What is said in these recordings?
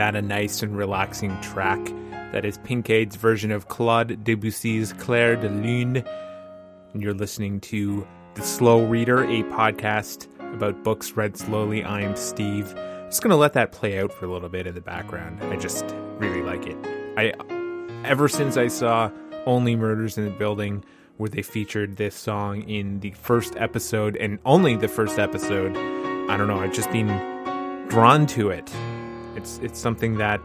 that a nice and relaxing track? That is Pinkaide's version of Claude Debussy's Clair de Lune. And you're listening to The Slow Reader, a podcast about books read slowly. I'm Steve. just going to let that play out for a little bit in the background. I just really like it. I ever since I saw Only Murders in the Building where they featured this song in the first episode and only the first episode, I don't know, I've just been drawn to it. It's it's something that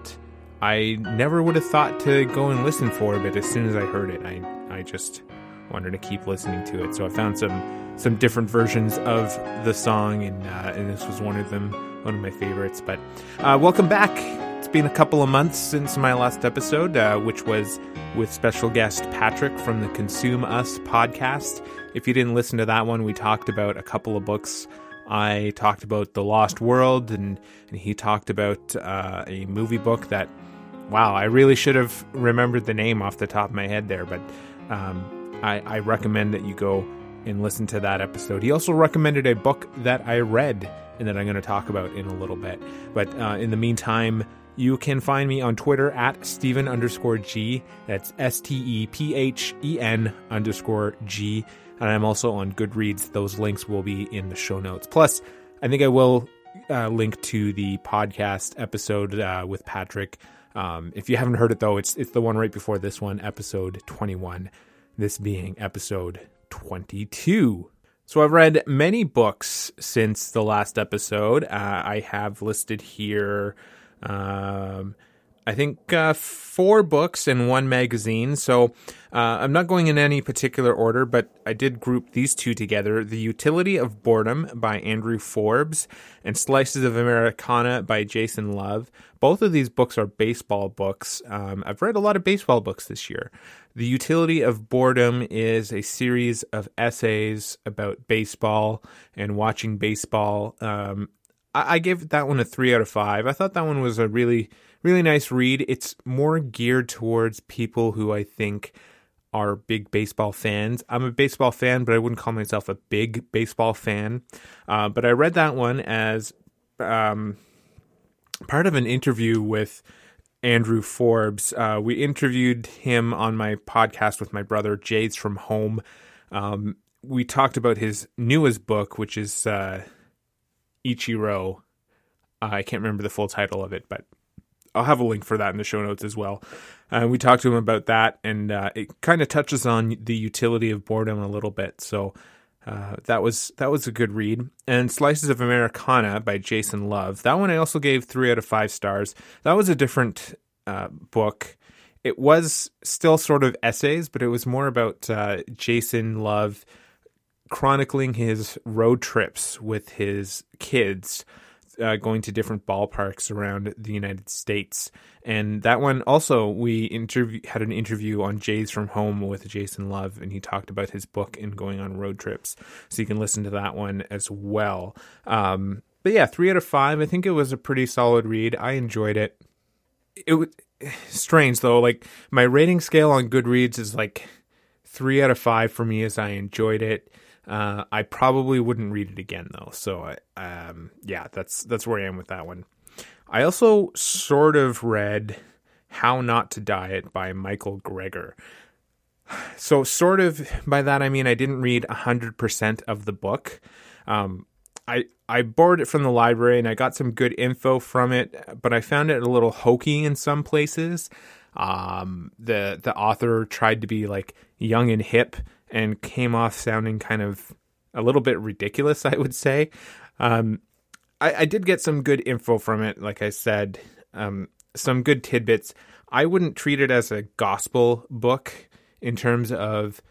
I never would have thought to go and listen for, but as soon as I heard it, I I just wanted to keep listening to it. So I found some some different versions of the song, and uh, and this was one of them, one of my favorites. But uh, welcome back. It's been a couple of months since my last episode, uh, which was with special guest Patrick from the Consume Us podcast. If you didn't listen to that one, we talked about a couple of books I talked about The Lost World, and, and he talked about uh, a movie book that, wow, I really should have remembered the name off the top of my head there, but um, I, I recommend that you go and listen to that episode. He also recommended a book that I read and that I'm going to talk about in a little bit. But uh, in the meantime, you can find me on Twitter at Stephen underscore G. That's S T E P H E N underscore G and I'm also on Goodreads. Those links will be in the show notes. Plus, I think I will uh, link to the podcast episode uh, with Patrick. Um, if you haven't heard it though, it's it's the one right before this one, episode 21. This being episode 22. So I've read many books since the last episode. Uh, I have listed here. Um, I think uh, four books and one magazine. So uh, I'm not going in any particular order, but I did group these two together The Utility of Boredom by Andrew Forbes and Slices of Americana by Jason Love. Both of these books are baseball books. Um, I've read a lot of baseball books this year. The Utility of Boredom is a series of essays about baseball and watching baseball. Um, I, I gave that one a three out of five. I thought that one was a really really nice read. It's more geared towards people who I think are big baseball fans. I'm a baseball fan, but I wouldn't call myself a big baseball fan. Uh, but I read that one as um, part of an interview with Andrew Forbes. Uh, we interviewed him on my podcast with my brother, Jays from Home. Um, we talked about his newest book, which is uh, Ichiro. I can't remember the full title of it, but I'll have a link for that in the show notes as well. Uh, we talked to him about that, and uh, it kind of touches on the utility of boredom a little bit. So uh, that was that was a good read. And Slices of Americana by Jason Love. That one I also gave three out of five stars. That was a different uh, book. It was still sort of essays, but it was more about uh, Jason Love chronicling his road trips with his kids uh, going to different ballparks around the United States. And that one also, we interview, had an interview on Jays from Home with Jason Love, and he talked about his book and going on road trips. So you can listen to that one as well. Um, but yeah, three out of five. I think it was a pretty solid read. I enjoyed it. It was strange though. Like my rating scale on Goodreads is like three out of five for me as I enjoyed it. Uh, I probably wouldn't read it again though. So um, yeah, that's that's where I am with that one. I also sort of read How Not to Diet by Michael Greger. So sort of by that I mean I didn't read 100% of the book. Um, I I borrowed it from the library and I got some good info from it, but I found it a little hokey in some places. Um, the the author tried to be like young and hip and came off sounding kind of a little bit ridiculous, I would say. Um, I, I, did get some good info from it, like I said, um, some good tidbits. I wouldn't treat it as a gospel book in terms of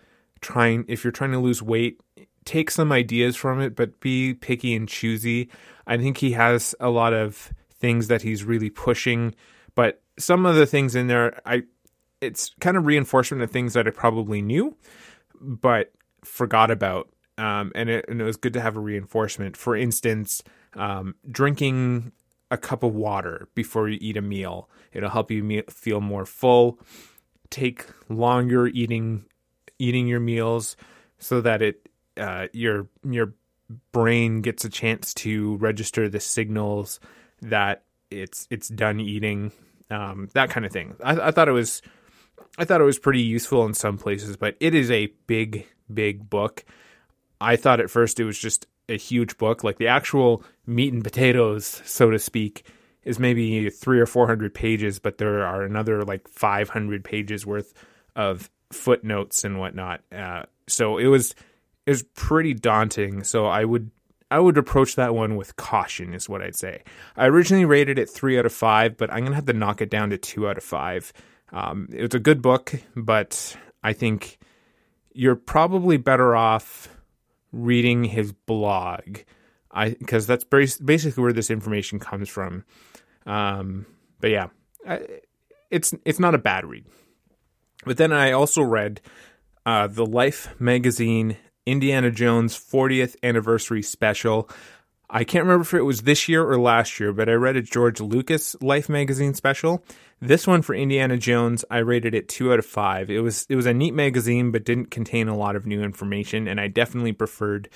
trying, if you're trying to lose weight, take some ideas from it, but be picky and choosy. I think he has a lot of things that he's really pushing, but some of the things in there, I it's kind of reinforcement of things that I probably knew but forgot about. Um, and, it, and it was good to have a reinforcement. For instance, um, drinking a cup of water before you eat a meal. It'll help you me- feel more full. Take longer eating eating your meals so that it uh, your your brain gets a chance to register the signals that it's it's done eating, um, that kind of thing. I, I thought it was I thought it was pretty useful in some places, but it is a big big book. I thought at first it was just a huge book, like the actual meat and potatoes, so to speak, is maybe three or four hundred pages, but there are another like five hundred pages worth of footnotes and whatnot. Uh, so it was it was pretty daunting. So I would I would approach that one with caution, is what I'd say. I originally rated it three out of five, but I'm gonna have to knock it down to two out of five. Um, it's a good book, but I think you're probably better off reading his blog. I because that's basically where this information comes from. Um, but yeah, I, it's it's not a bad read. But then I also read uh, the Life magazine Indiana Jones 40th anniversary special. I can't remember if it was this year or last year, but I read a George Lucas Life magazine special. This one for Indiana Jones, I rated it two out of five. It was it was a neat magazine, but didn't contain a lot of new information, and I definitely preferred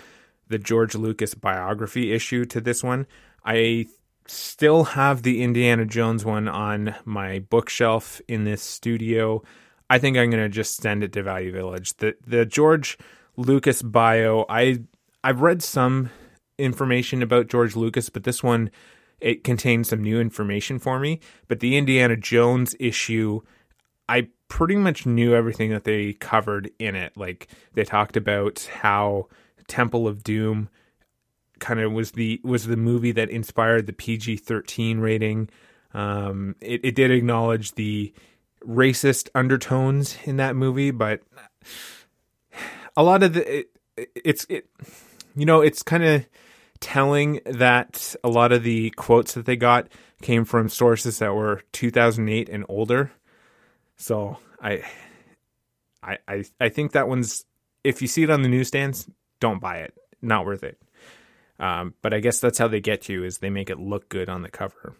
the George Lucas biography issue to this one. I still have the Indiana Jones one on my bookshelf in this studio. I think I'm gonna just send it to Value Village. The the George Lucas bio, I I've read some information about George Lucas, but this one it contains some new information for me. But the Indiana Jones issue, I pretty much knew everything that they covered in it. Like they talked about how Temple of Doom kind of was the was the movie that inspired the PG thirteen rating. Um, it, it did acknowledge the racist undertones in that movie, but a lot of the it, it's it you know it's kind of telling that a lot of the quotes that they got came from sources that were 2008 and older. So I I I I think that one's if you see it on the newsstands, don't buy it. Not worth it. Um, but I guess that's how they get you is they make it look good on the cover.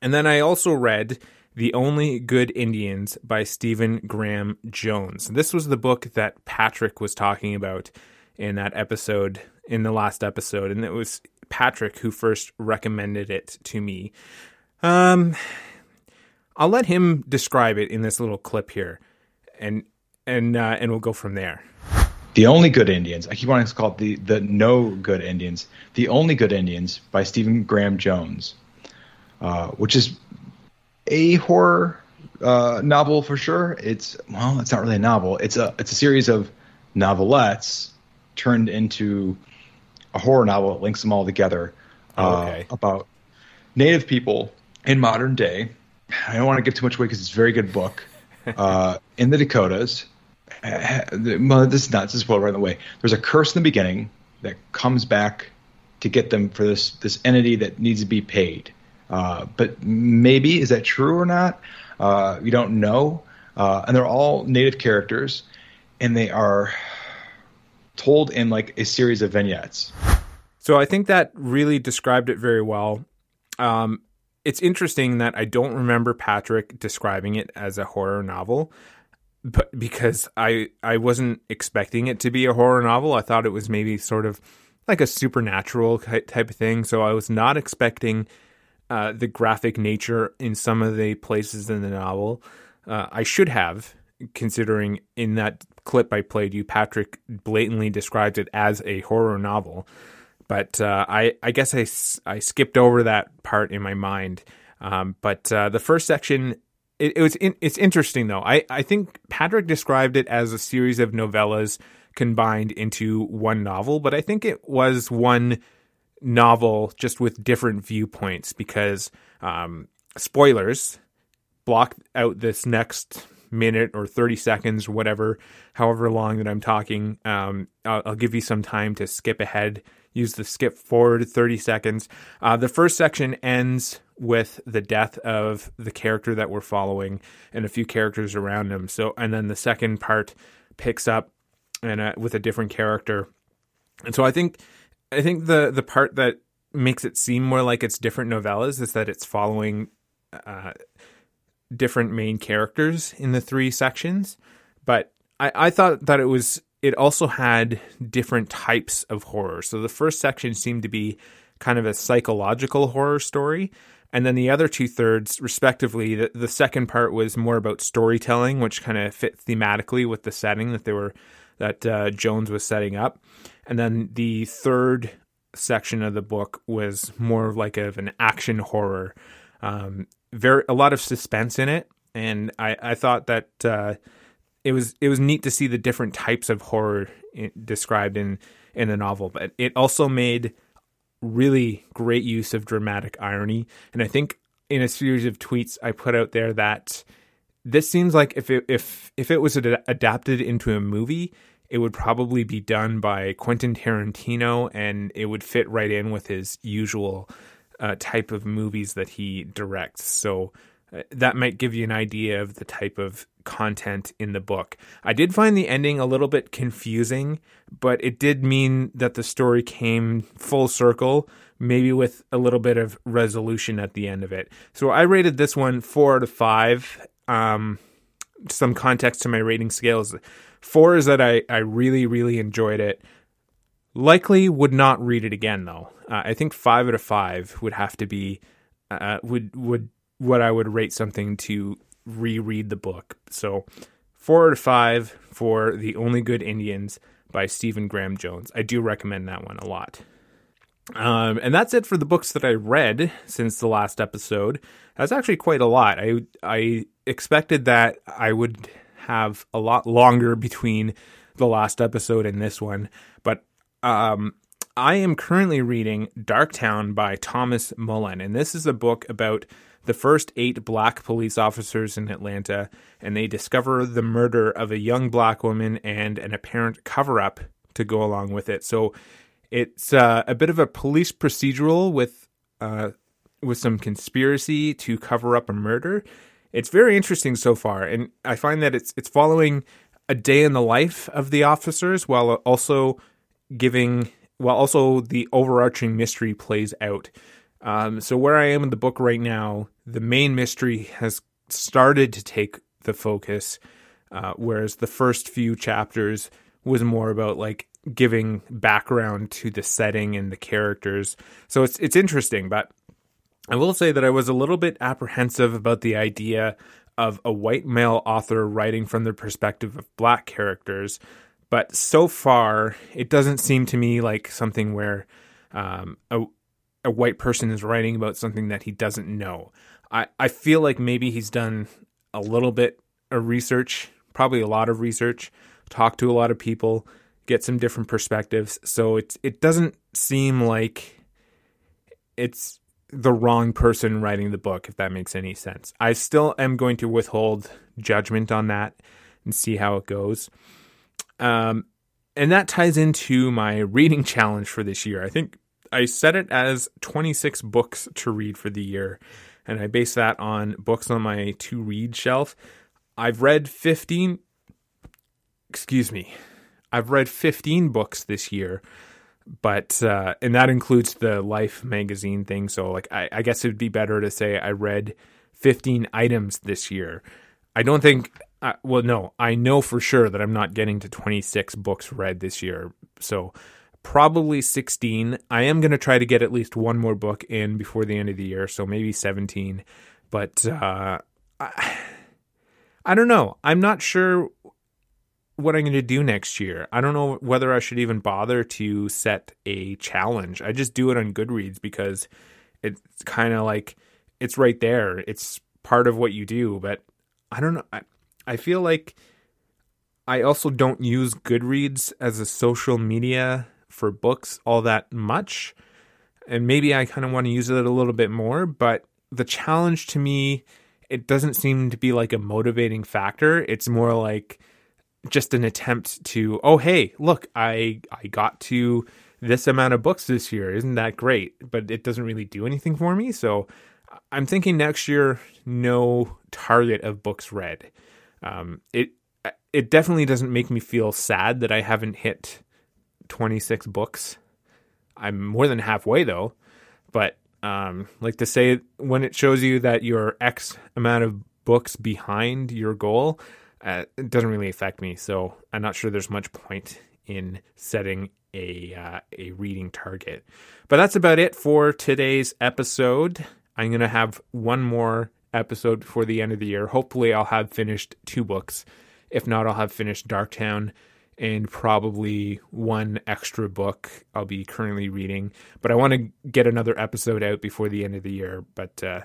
And then I also read The Only Good Indians by Stephen Graham Jones. This was the book that Patrick was talking about in that episode, in the last episode, and it was Patrick who first recommended it to me. Um, I'll let him describe it in this little clip here, and and uh, and we'll go from there. The Only Good Indians. I keep wanting to call it the the No Good Indians. The Only Good Indians by Stephen Graham Jones, uh, which is a horror uh, novel for sure. It's well, it's not really a novel. It's a it's a series of novelettes turned into a horror novel that links them all together uh, okay. about native people in modern day. I don't want to give too much away because it's a very good book. Uh, in the Dakotas, well, this is not this is right away. There's a curse in the beginning that comes back to get them for this this entity that needs to be paid. Uh, but maybe is that true or not? Uh, we don't know. Uh, and they're all native characters, and they are told in like a series of vignettes. So I think that really described it very well. Um, it's interesting that I don't remember Patrick describing it as a horror novel but because I I wasn't expecting it to be a horror novel. I thought it was maybe sort of like a supernatural type of thing. So I was not expecting uh, the graphic nature in some of the places in the novel. Uh, I should have, considering in that clip I played you, Patrick blatantly described it as a horror novel. But uh, I, I guess I, I skipped over that part in my mind. Um, but uh, the first section it, it was in, it's interesting though. I I think Patrick described it as a series of novellas combined into one novel, but I think it was one novel just with different viewpoints because um, spoilers block out this next minute or 30 seconds whatever however long that i'm talking um, I'll, I'll, give you some time to skip ahead use the skip forward 30 seconds uh, the first section ends with the death of the character that we're following and a few characters around him. So, and then the second part picks up and uh, with a different character. And so I think I think the the part that makes it seem more like it's different novellas is that it's following uh, different main characters in the three sections. But I, I thought that it was it also had different types of horror. So the first section seemed to be kind of a psychological horror story. And then the other two thirds, respectively, the, the second part was more about storytelling, which kind of fit thematically with the setting that they were that uh, Jones was setting up. And then the third section of the book was more like of an action horror. Um, very a lot of suspense in it, and I, I thought that uh, it was it was neat to see the different types of horror in, described in in the novel. But it also made really great use of dramatic irony, and I think in a series of tweets I put out there that this seems like if it, if if it was ad- adapted into a movie, it would probably be done by Quentin Tarantino, and it would fit right in with his usual uh, type of movies that he directs. So uh, that might give you an idea of the type of content in the book. I did find the ending a little bit confusing, but it did mean that the story came full circle, maybe with a little bit of resolution at the end of it. So I rated this one four out of five. Um, some context to my rating scales Four is that I, I really, really enjoyed it. Likely would not read it again though. Uh, I think five out of five would have to be uh, would would what I would rate something to reread the book. So four out of five for the Only Good Indians by Stephen Graham Jones. I do recommend that one a lot. Um, and that's it for the books that I read since the last episode. That's actually quite a lot. I I expected that I would have a lot longer between the last episode and this one, but um, I am currently reading Darktown by Thomas Mullen, and this is a book about the first eight black police officers in Atlanta, and they discover the murder of a young black woman and an apparent cover up to go along with it. So it's uh, a bit of a police procedural with uh, with some conspiracy to cover up a murder, it's very interesting so far, and I find that it's it's following a day in the life of the officers while also giving while also the overarching mystery plays out. Um, so where I am in the book right now, the main mystery has started to take the focus, uh, whereas the first few chapters was more about like giving background to the setting and the characters. So it's it's interesting, but I will say that I was a little bit apprehensive about the idea of a white male author writing from the perspective of black characters, but so far it doesn't seem to me like something where um, a a white person is writing about something that he doesn't know. I, I feel like maybe he's done a little bit of research, probably a lot of research, talked to a lot of people, get some different perspectives. So it it doesn't seem like it's the wrong person writing the book, if that makes any sense. I still am going to withhold judgment on that and see how it goes. Um, and that ties into my reading challenge for this year. I think I set it as 26 books to read for the year, and I base that on books on my to read shelf. I've read 15, excuse me, I've read 15 books this year but uh, and that includes the Life magazine thing. So like I, I guess it'd be better to say I read 15 items this year. I don't think. Uh, well, no, I know for sure that I'm not getting to 26 books read this year. So probably 16. I am going to try to get at least one more book in before the end of the year. So maybe 17. But uh, I, I don't know. I'm not sure what I'm going to do next year. I don't know whether I should even bother to set a challenge. I just do it on Goodreads because it's kind of like it's right there. It's part of what you do, but I don't know. I, I feel like I also don't use Goodreads as a social media for books all that much. And maybe I kind of want to use it a little bit more, but the challenge to me, it doesn't seem to be like a motivating factor. It's more like, just an attempt to oh hey look i i got to this amount of books this year. Isn't that great? But it doesn't really do anything for me. So i'm thinking next year no target of books read. Um, it it definitely doesn't make me feel sad that i haven't hit 26 books. I'm more than halfway though. But um, like to say when it shows you that you're x amount of books behind your goal uh, it doesn't really affect me. So I'm not sure there's much point in setting a uh, a reading target. But that's about it for today's episode. I'm gonna have one more episode before the end of the year. Hopefully, I'll have finished two books. If not, I'll have finished Darktown and probably one extra book I'll be currently reading. But I want to get another episode out before the end of the year. But uh,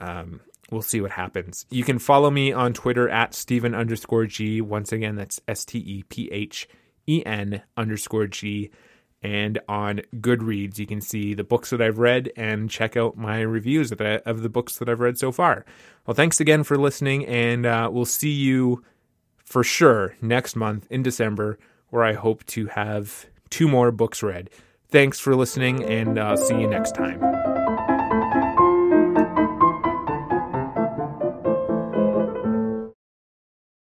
um, we'll see what happens. You can follow me on Twitter at Stephen underscore G. Once again, that's S T E P H E N underscore G. And on Goodreads, you can see the books that I've read and check out my reviews of the, of the books that I've read so far. Well, thanks again for listening, and uh, we'll see you for sure next month in December, where I hope to have two more books read. Thanks for listening, and uh, see you next time.